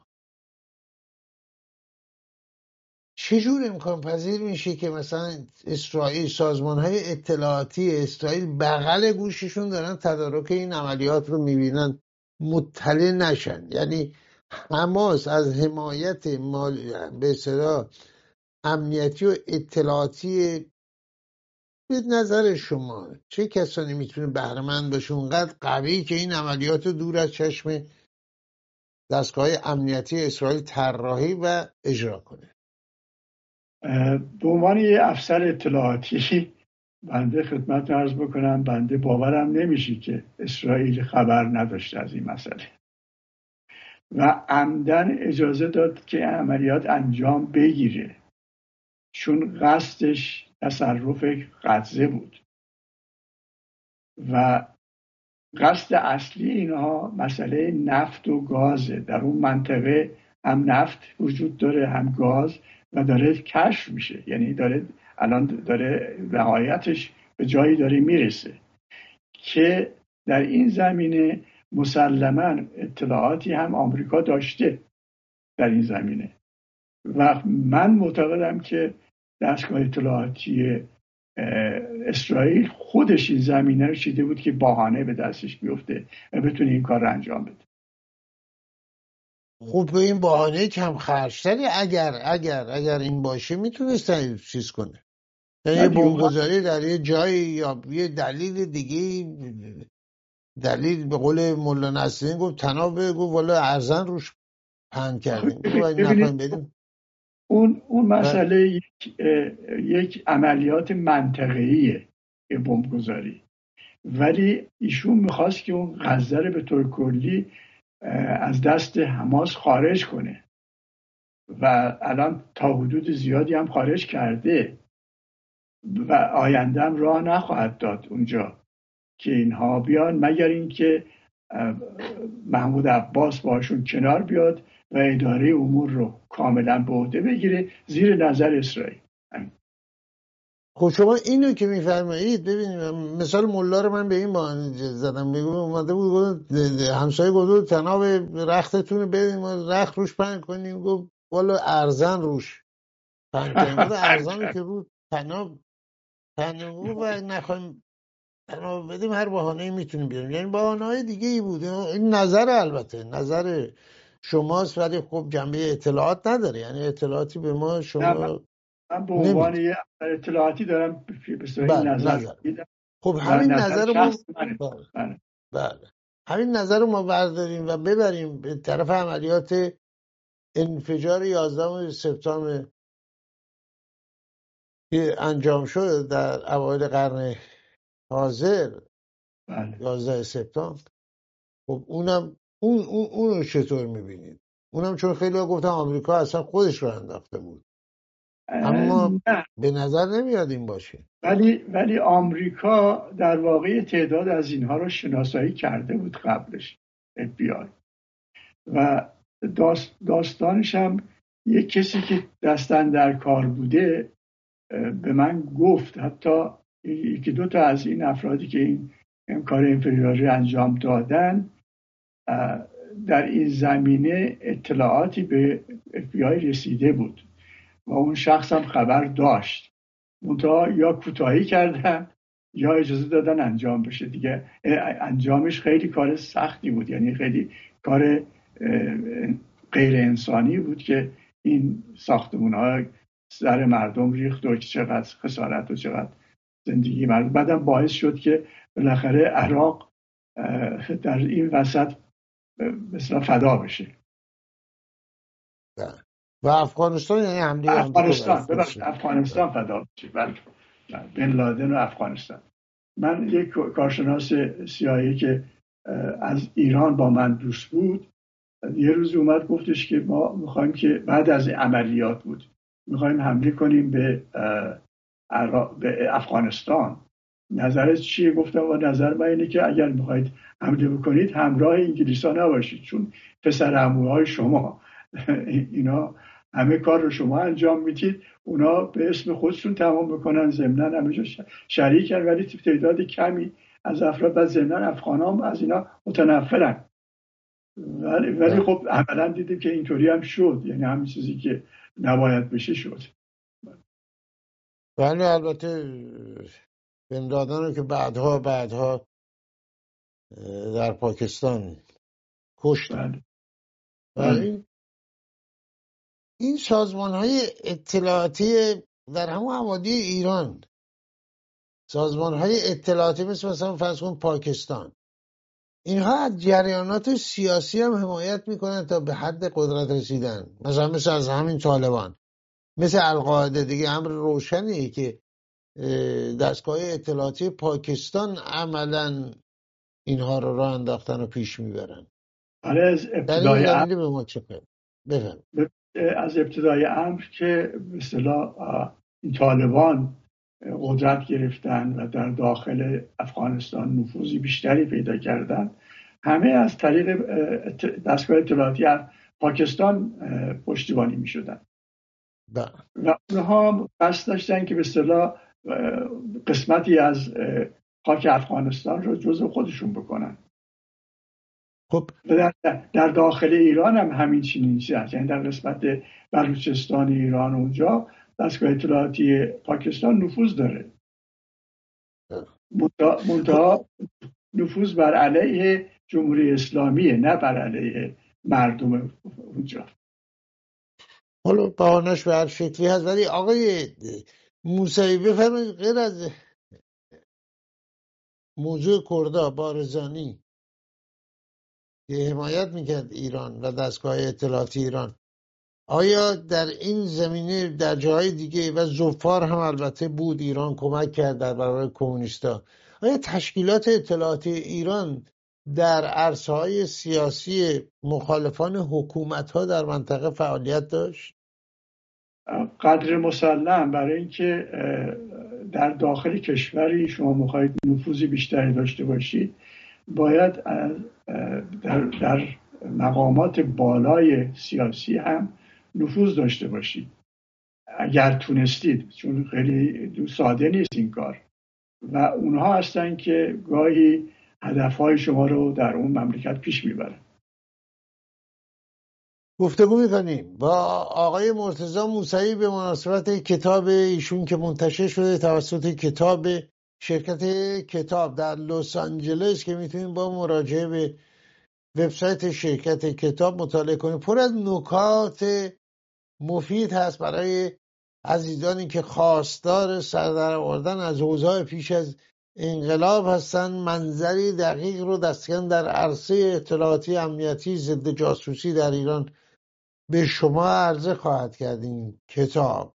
چجور امکان پذیر میشه که مثلا اسرائیل سازمان های اطلاعاتی اسرائیل بغل گوششون دارن تدارک این عملیات رو می‌بینن مطلع نشن؟ یعنی حماس از حمایت مال به امنیتی و اطلاعاتی به نظر شما چه کسانی می‌تونه بهرمند باشه؟ اونقدر قوی که این عملیات رو دور از چشم دستگاه امنیتی اسرائیل طراحی و اجرا کنه. به عنوان یه افسر اطلاعاتی بنده خدمت ارز بکنم بنده باورم نمیشه که اسرائیل خبر نداشته از این مسئله. و عمدن اجازه داد که عملیات انجام بگیره چون قصدش تصرف غزه بود. و قصد اصلی اینها مسئله نفت و گازه. در اون منطقه هم نفت وجود داره هم گاز. و داره کشف میشه. یعنی داره الان داره نهایتش به جایی داره می‌رسه که در این زمینه مسلما اطلاعاتی هم آمریکا داشته در این زمینه. و من معتقدم که دستگاه اطلاعاتی اسرائیل خودش این زمینه رو چیده بود که باهانه به دستش بیفته و بتونه این کار رو انجام بده. خوب به این بهانه کم خرشتری اگر اگر اگر این باشه می‌تونست چیز کنه. یعنی بمبگذاری در یه جایی یا یه دلیل دیگه دلیل به قول مولا نسرین گفت تناب گفت والا ارزن روش پهن کردیم. بدیم. اون اون مسئله یک, یک عملیات منطقه‌ایه بمبگذاری. ولی ایشون می‌خواست که اون غزه رو به طور کلی از دست حماس خارج کنه. و الان تا حدود زیادی هم خارج کرده. و آینده هم راه نخواهد داد اونجا که اینها بیان مگر اینکه محمود عباس باشون کنار بیاد و اداره امور رو کاملا به عهده بگیره زیر نظر اسرائیل. خب شما اینو که میفرمایید ببینید مثال ملا رو من به این بحانه زدم. بگم اومده بود همسایه گفت تناب رختتون رو بدیم رخت روش پنگ کنیم. گفت والا ارزن روش پنگ کنیم. ارزانی که رو تناب تناب و نخواهیم تناب بدیم هر بحانه می‌تونیم بیاریم. یعنی بحانه های دیگه ای بود. این نظر البته نظر شماست ولی خب جنبه اطلاعات نداره. یعنی اطلاعاتی به ما شما من به عنوان یه اطلاعاتی دارم به بله، نظر خب همین نظر ما بله. بله. همین نظر رو ما برداریم و ببریم به طرف عملیات انفجار 11 سپتامبر که انجام شد در اوایل قرن حاضر بله. 11 سپتامبر. خب اونم اون اون اون چطور می‌بینید؟ اونم چون خیلی ها گفتن آمریکا اصلا خودش رو انداخته بود. اما به نظر نمیاد این باشه. ولی ولی آمریکا در واقع تعداد از اینها رو شناسایی کرده بود قبلش FBI و داستانش هم یک کسی که دستن در کار بوده به من گفت. حتی یکی دو تا از این افرادی که این کار انفجاری انجام دادن در این زمینه اطلاعاتی به FBI رسیده بود. و اون شخص هم خبر داشت. منتها یا کوتاهی کردن یا اجازه دادن انجام بشه. دیگه انجامش خیلی کار سختی بود. یعنی خیلی کار غیر انسانی بود که این ساختمون ها سر مردم ریخت و چقدر خسارت و چقدر زندگی مردم بعدم باعث شد که بالاخره عراق در این وسط مثلا فدا بشه. و افغانستان یعنی حمله افغانستان. افغانستان فدا بله. بن لادن و افغانستان. من یک کارشناس سیایی که از ایران با من دوست بود یه روز اومد گفتش که ما می‌خوایم که بعد از عملیات بود می‌خوایم حمله کنیم به, به افغانستان. نظرت چیه؟ گفتم و نظر من اینه که اگر می‌خواید حمله بکنید همراه انگلیس ها نباشید چون پسر های شما. اینا همه کار رو شما انجام می‌دید. اونا به اسم خودشون تمام بکنن ضمنا همه جا شریکن ولی تعداد کمی از افراد و ضمنا افغان هم از اینا متنفرن. ولی, ولی خب عملا دیدیم که اینطوری هم شد. یعنی همین چیزی که نباید بشه شد. بله البته بن رو که بعدها بعدها در پاکستان کشتن. بله. بله. این سازمان های اطلاعاتی در همون حوادی ایران. سازمان های اطلاعاتی مثل مثلا فرض کن پاکستان. اینها از جریانات سیاسی هم حمایت می‌کنن تا به حد قدرت رسیدن. مثلا مثل از همین طالبان. مثل القاعده دیگه امر روشنیه که دستگاه اطلاعاتی پاکستان عملا اینها رو راه انداختن و پیش می‌برن. آره از ابتدای از ابتدای امر که مثلا این طالبان قدرت گرفتن و در داخل افغانستان نفوذی بیشتری پیدا کردن. همه از طریق دستگاه اطلاعاتی پاکستان پشتیبانی می شدن بله. و اونها قصد داشتن که به اصطلاح قسمتی از خاک افغانستان رو جز خودشون بکنن. خب در, در داخل ایران هم همین چنین هست یعنی در قسمت بلوچستان ایران اونجا دستگاه اطلاعاتی پاکستان نفوذ داره. منتها نفوذ بر علیه جمهوری اسلامیه نه بر علیه مردم اونجا. حالا بهانش به هر شکلی هست ولی آقای موسوی بفرمایید غیر از موضوع کردا بارزانی. که حمایت می‌کرد ایران و دستگاه اطلاعاتی ایران آیا در این زمینه در جاهای دیگه و زفار هم البته بود ایران کمک کرد در برابر کمونیستا آیا تشکیلات اطلاعاتی ایران در عرصه سیاسی مخالفان حکومت ها در منطقه فعالیت داشت؟ قدر مسلم برای اینکه در داخل کشوری شما می‌خواهید نفوذی بیشتری داشته باشید باید در, در مقامات بالای سیاسی هم نفوذ داشته باشید. اگر تونستید چون خیلی ساده نیست این کار. و اونها هستن که گاهی هدفهای شما رو در اون مملکت پیش می‌برن. گفتگو می‌کنیم. با آقای مرتزا موسعی به مناسبت کتاب ایشون که منتشر شده توسط کتاب شرکت کتاب در لس آنجلس که می‌تونیم با مراجعه به وبسایت شرکت کتاب مطالعه کنیم پر از نکات مفید هست برای عزیزانی که خواستار سردر آوردن از اوضاع پیش از انقلاب هستن. منظری دقیق رو دستکن در عرصه اطلاعاتی امنیتی ضد جاسوسی در ایران به شما عرضه خواهد کرد این کتاب.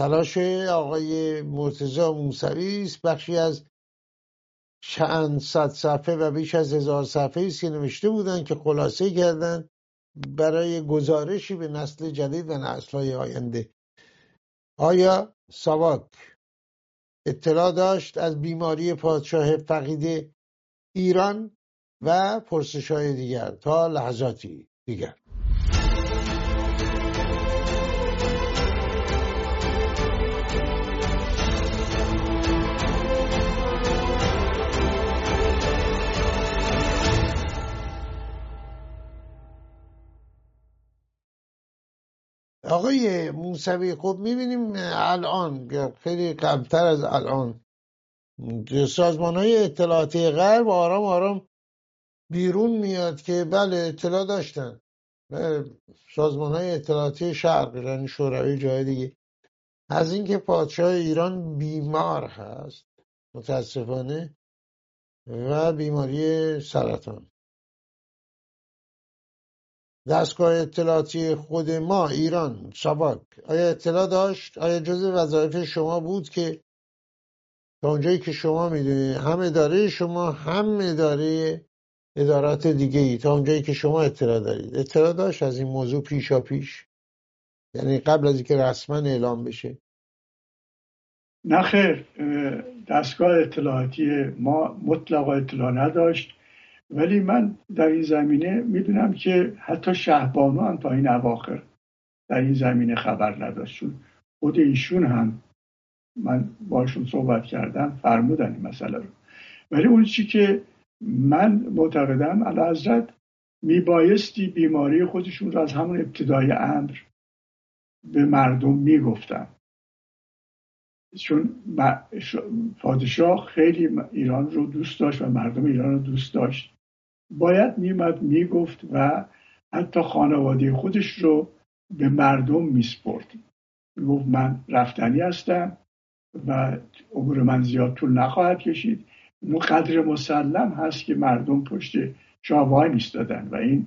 تلاش آقای مرتزا موسوی است. بخشی از چند صد صفحه و بیش از هزار صفحه است که نوشته بودند که خلاصه کردند برای گزارشی به نسل جدید و نسلهای آینده. آیا ساواک اطلاع داشت از بیماری پادشاه فقید ایران و پرسش های دیگر تا لحظاتی دیگر؟ آقای موسوی خب می‌بینیم الان خیلی قبلتر از الان سازمان های اطلاعاتی غرب آرام آرام بیرون میاد که بله اطلاع داشتن. سازمان های اطلاعاتی شرق یعنی شوروی جای دیگه. از اینکه پادشاه ایران بیمار هست متاسفانه و بیماری سرطان. دستگاه اطلاعاتی خود ما ایران. ساباک آیا اطلاع داشت؟ آیا جز وظایف شما بود که تا اونجایی که شما می‌دونید هم اداره شما هم اداره ادارات دیگه ای تا اونجایی که شما اطلاع دارید. اطلاع داشت از این موضوع پیشا پیش. یعنی قبل از اینکه رسما اعلام بشه. نه خیر. دستگاه اطلاعاتی ما مطلق اطلاع نداشت. ولی من در این زمینه می‌دونم که حتی شهبانو هم تا این اواخر در این زمینه خبر نداشت خود ایشون هم من باشون صحبت کردم فرمودن این مسئله رو. ولی اون چی که من معتقدم علا حضرت میبایستی بیماری خودشون رو از همون ابتدای امر به مردم می‌گفتن. چون پادشاه خیلی ایران رو دوست داشت و مردم ایران رو دوست داشت. باید میمد می‌گفت و حتی خانواده خودش رو به مردم میسپرد. می‌گفت من رفتنی هستم و امور من زیاد طول نخواهد کشید. اون قدر مسلم هست که مردم پشت شاه وای میستادن و این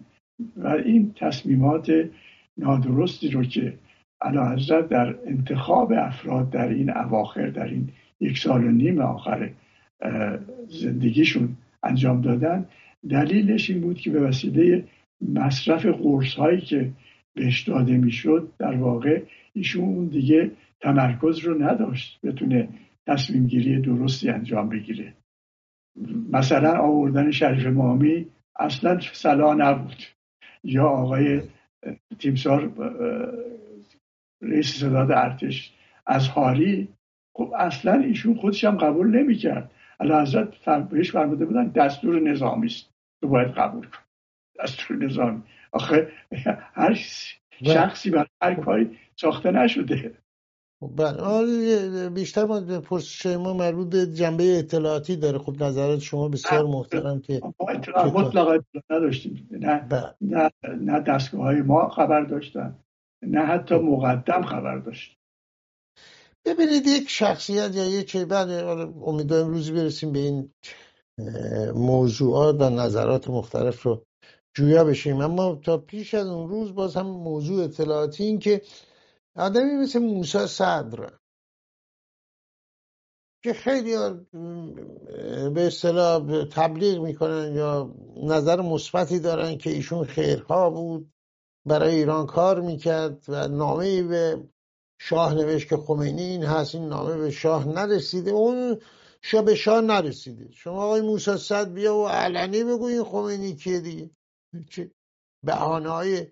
و این تصمیمات نادرستی رو که علا حضرت در انتخاب افراد در این اواخر در این یک سال و نیم آخر زندگیشون انجام دادن دلیلش این بود که به وسیله مصرف قرص هایی که بهش داده می‌شد در واقع ایشون دیگه تمرکز رو نداشت بتونه تصمیم گیری درستی انجام بگیره. مثلا آوردن شریف مامی اصلا سلا نبود. یا آقای تیمسار رئیس صداد ارتش از هاری خب اصلا ایشون خودش هم قبول نمی‌کرد. علا حضرت بهش فرموده بودن دستور نظامی است باید قبول کن دستور نظامی. آخه هر شخصی بر هر کاری ساخته نشده. بله. بیشتر ما پرسش ما مربوط به جنبه اطلاعاتی داره. خب نظرات شما بسیار محترم که ما اطلاع مطلق اطلاع نداشتیم. نه, بله. نه, نه دستگاه های ما خبر داشتن. نه حتی مقدم خبر داشت. ببینید یک شخصیت یا یک چه بعد امیدوارم روزی برسیم به این موضوعات و نظرات مختلف رو جویا بشیم. اما تا پیش از اون روز باز هم موضوع اطلاعاتی این که آدمی مثل موسا صدر که خیلی به اصطلاح تبلیغ می‌کنن یا نظر مثبتی دارن که ایشون خیرها بود برای ایران کار می‌کرد و نامه به شاه نوشت که خمینی این هست این نامه به شاه نرسیده. اون شاه به شاه نرسیده شما آقای موسی صد بیا و علنی بگو این خمینی کیه دیگه. بهانه های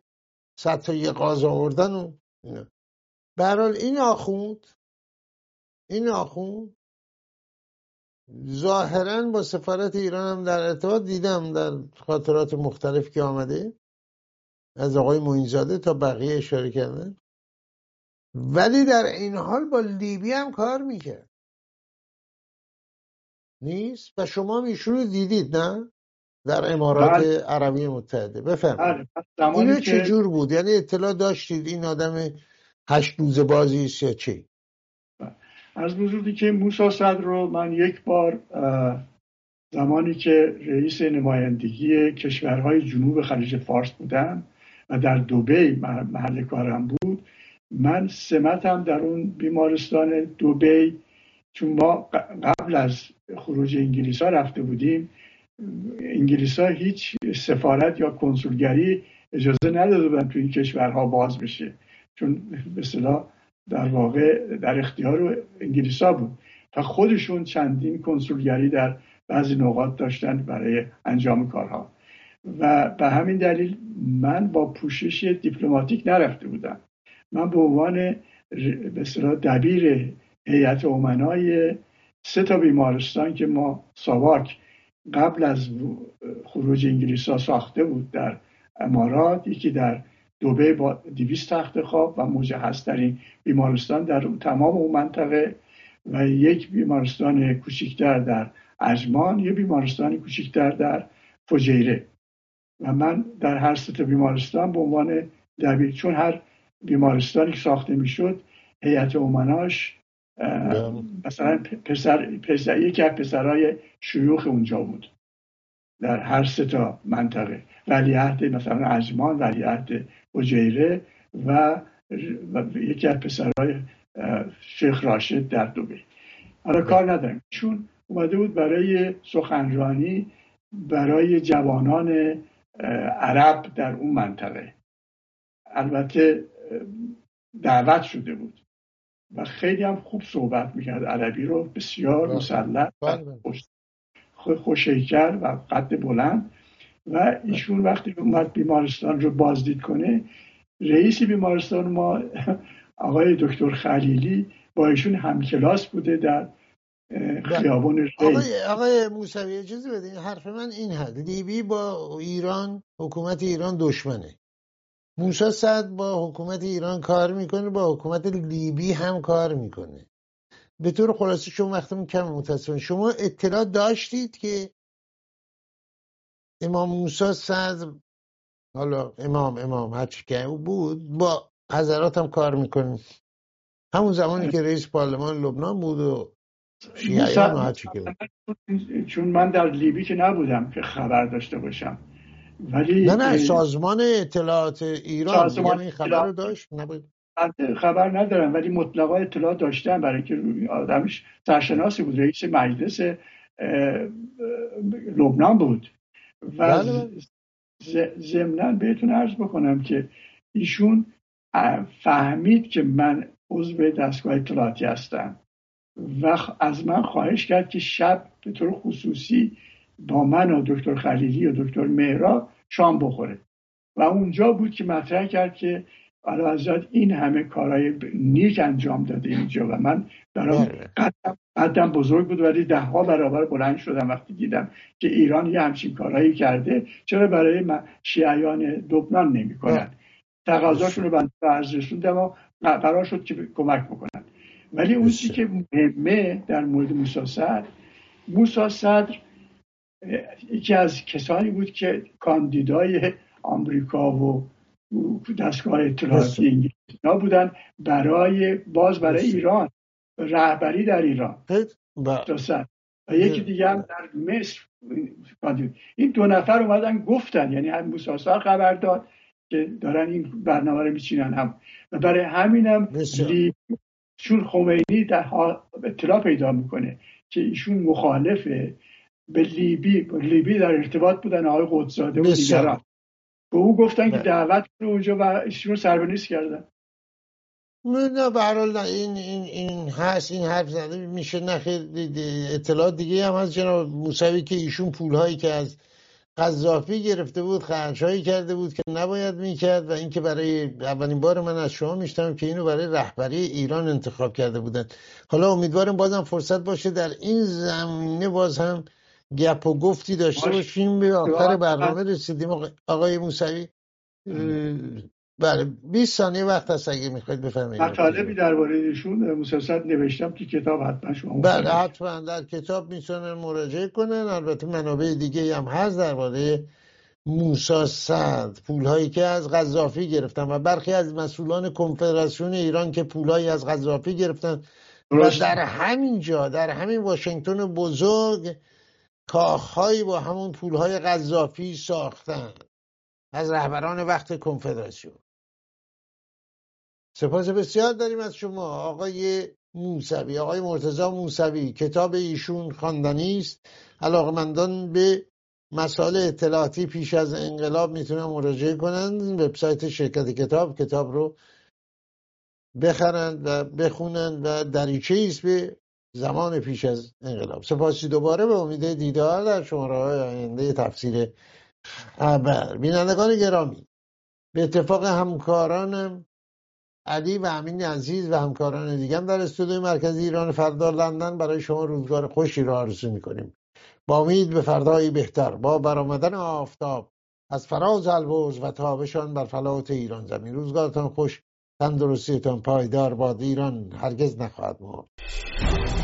صد تا یه قاز آوردن و برحال این آخوند این آخوند ظاهرا با سفارت ایران هم در ارتباط دیدم در خاطرات مختلف که آمده از آقای موینزاده تا بقیه اشاره کردن. ولی در این حال با لیبی هم کار می‌کرد. نیست و شما ایشون رو دیدید نه؟ در امارات بله. عربی متحده. بفرمایید. بله. اینو که... چجور بود؟ یعنی اطلاع داشتید این آدم هشت روز بازی است یا چی؟ از بزرگی که موسا صدر رو من یک بار زمانی که رئیس نمایندگی کشورهای جنوب خلیج فارس بودم و در دوبی محل کارم بود من سمتم در اون بیمارستان دوبی چون ما قبل از خروج انگلیس ها رفته بودیم انگلیس ها هیچ سفارت یا کنسولگری اجازه نداده بودن تو این کشورها باز بشه. چون به صلاح در واقع در اختیار انگلیس ها بود. و خودشون چندین کنسولگری در بعضی نقاط داشتن برای انجام کارها. و به همین دلیل من با پوشش دیپلماتیک نرفته بودم. من به عنوان به دبیر هیئت امنای سه تا بیمارستان که ما ساواک قبل از خروج انگلیس ها ساخته بود در امارات یکی در دوبه با دیویست تخت خواب و مجهز این بیمارستان در تمام اون منطقه و یک بیمارستان کوچکتر در اجمان یه بیمارستان کوچکتر در فجیره. و من در هر سطح بیمارستان به عنوان دبیر چون هر بیمارستانی ساخته می‌شد هیئت امناش مثلا پسر, پسر یکی از پسرهای شیوخ اونجا بود. در هر سه تا منطقه. ولیعهد مثلا عجمان ولیعهد اجیره و, و یکی از پسرهای شیخ راشد در دوبه حالا کار ندارم چون اومده بود برای سخنرانی برای جوانان عرب در اون منطقه. البته دعوت شده بود. و خیلی هم خوب صحبت می‌کرد. عربی رو بسیار بله. مسلط بله، بله. خوشیکر و قد بلند. و ایشون وقتی اومد بیمارستان رو بازدید کنه رئیس بیمارستان ما آقای دکتر خلیلی با ایشون همکلاس بوده در خیابون ری آقای, آقای موسوی اجازه بدین حرف من این هست لیبی با ایران حکومت ایران دشمنه. موسا صد با حکومت ایران کار می‌کنه با حکومت لیبی هم کار می‌کنه. به طور خلاصه شما وقتی کم متاسفم شما اطلاع داشتید که امام موسا صدر حالا امام امام هرچی که او بود با حضرات هم کار می‌کنه. همون زمانی که رئیس پارلمان لبنان بود و شیعیان و هرچی که بود. چون من در لیبی که نبودم که خبر داشته باشم. ولی نه نه سازمان اطلاعات ایران سازمان این خبر رو داشت؟ نبود خبر ندارم ولی مطلقا اطلاع داشتم برای که آدمش سرشناسی بود رئیس مجلس لبنان بود. و بله، بله. ضمنا بهتون عرض بکنم که ایشون فهمید که من عضو دستگاه اطلاعاتی هستم. و از من خواهش کرد که شب به طور خصوصی با من و دکتر خلیلی و دکتر مهرا شام بخوره و اونجا بود که مطرح کرد که حالا این همه کارهای نیک انجام داده اینجا و من برام بله. قدم, بزرگ بود ولی ده ها برابر بلند شدم وقتی دیدم که ایران یه همچین کارهایی کرده چرا برای شیعیان لبنان نمی‌کنن. تقاضاشون رو بنده ارز رسوندم و قرار شد که کمک بکنن ولی اون که مهمه در مورد موسا صدر موسا صدر یکی از کسانی بود که کاندیدای آمریکا و دستگاه اطلاعاتی انگلیس بودن برای باز برای ایران رهبری در ایران. و یکی دیگه هم در مصر این دو نفر اومدن گفتن یعنی هم موساسار خبر داد که دارن این برنامه رو میچینن هم. و برای همینم چون خمینی در اطلاع پیدا می‌کنه که ایشون مخالفه. به لیبی با لیبی در ارتباط بودن آقای قدساده و دیگران. به او گفتن که بله. دعوت کنه اونجا و ایشون سربنیست کردن. نه به نه این این این هست این حرف زده میشه نه اطلاعات دیگه هم از جناب موسوی که ایشون پولهایی که از قذافی گرفته بود خرجهایی کرده بود که نباید می‌کرد و اینکه برای اولین بار من از شما میشتم که اینو برای رهبری ایران انتخاب کرده بودن. حالا امیدوارم بازم فرصت باشه در این زمینه باز هم گپ و گفتی داشته باشیم به آخر برنامه رسیدیم. آقای موسوی بله 20 ثانیه وقت هست اگه می‌خواید بفرمایید. مطالبی درباره ایشون مسلسل نوشتم که کتاب حتما شما بله حتما در کتاب می‌تونن مراجعه کنن البته منابع دیگه هم هست درباره موسا صد پولهایی که از قذافی گرفتن و برخی از مسئولان کنفدراسیون ایران که پولهایی از قذافی گرفتن. و در همین جا در همین واشنگتن بزرگ کاخهایی با همون پولهای قذافی ساختن. از رهبران وقت کنفدراسیون. سپاس بسیار داریم از شما. آقای موسوی آقای مرتزا موسوی کتاب ایشون خواندنی است. علاقمندان به مسائل اطلاعاتی پیش از انقلاب می‌تونن مراجعه کنند. وبسایت شرکت کتاب کتاب رو بخرند و بخونند و دریچه است به زمان پیش از انقلاب. سپاسی دوباره به امید دیدار در شماره های آینده تفسیر خبر بینندگان گرامی به اتفاق همکارانم علی و امین عزیز و همکاران دیگم در استودیوی مرکزی ایران فردا لندن برای شما روزگار خوشی را آرزو می‌کنیم. با امید به فردایی بهتر با برآمدن آفتاب از فراز البرز و تابشان بر فلات ایران زمین. روزگارتان خوش تندرستیتان پایدار باد ایران هرگز نخواهد مرد.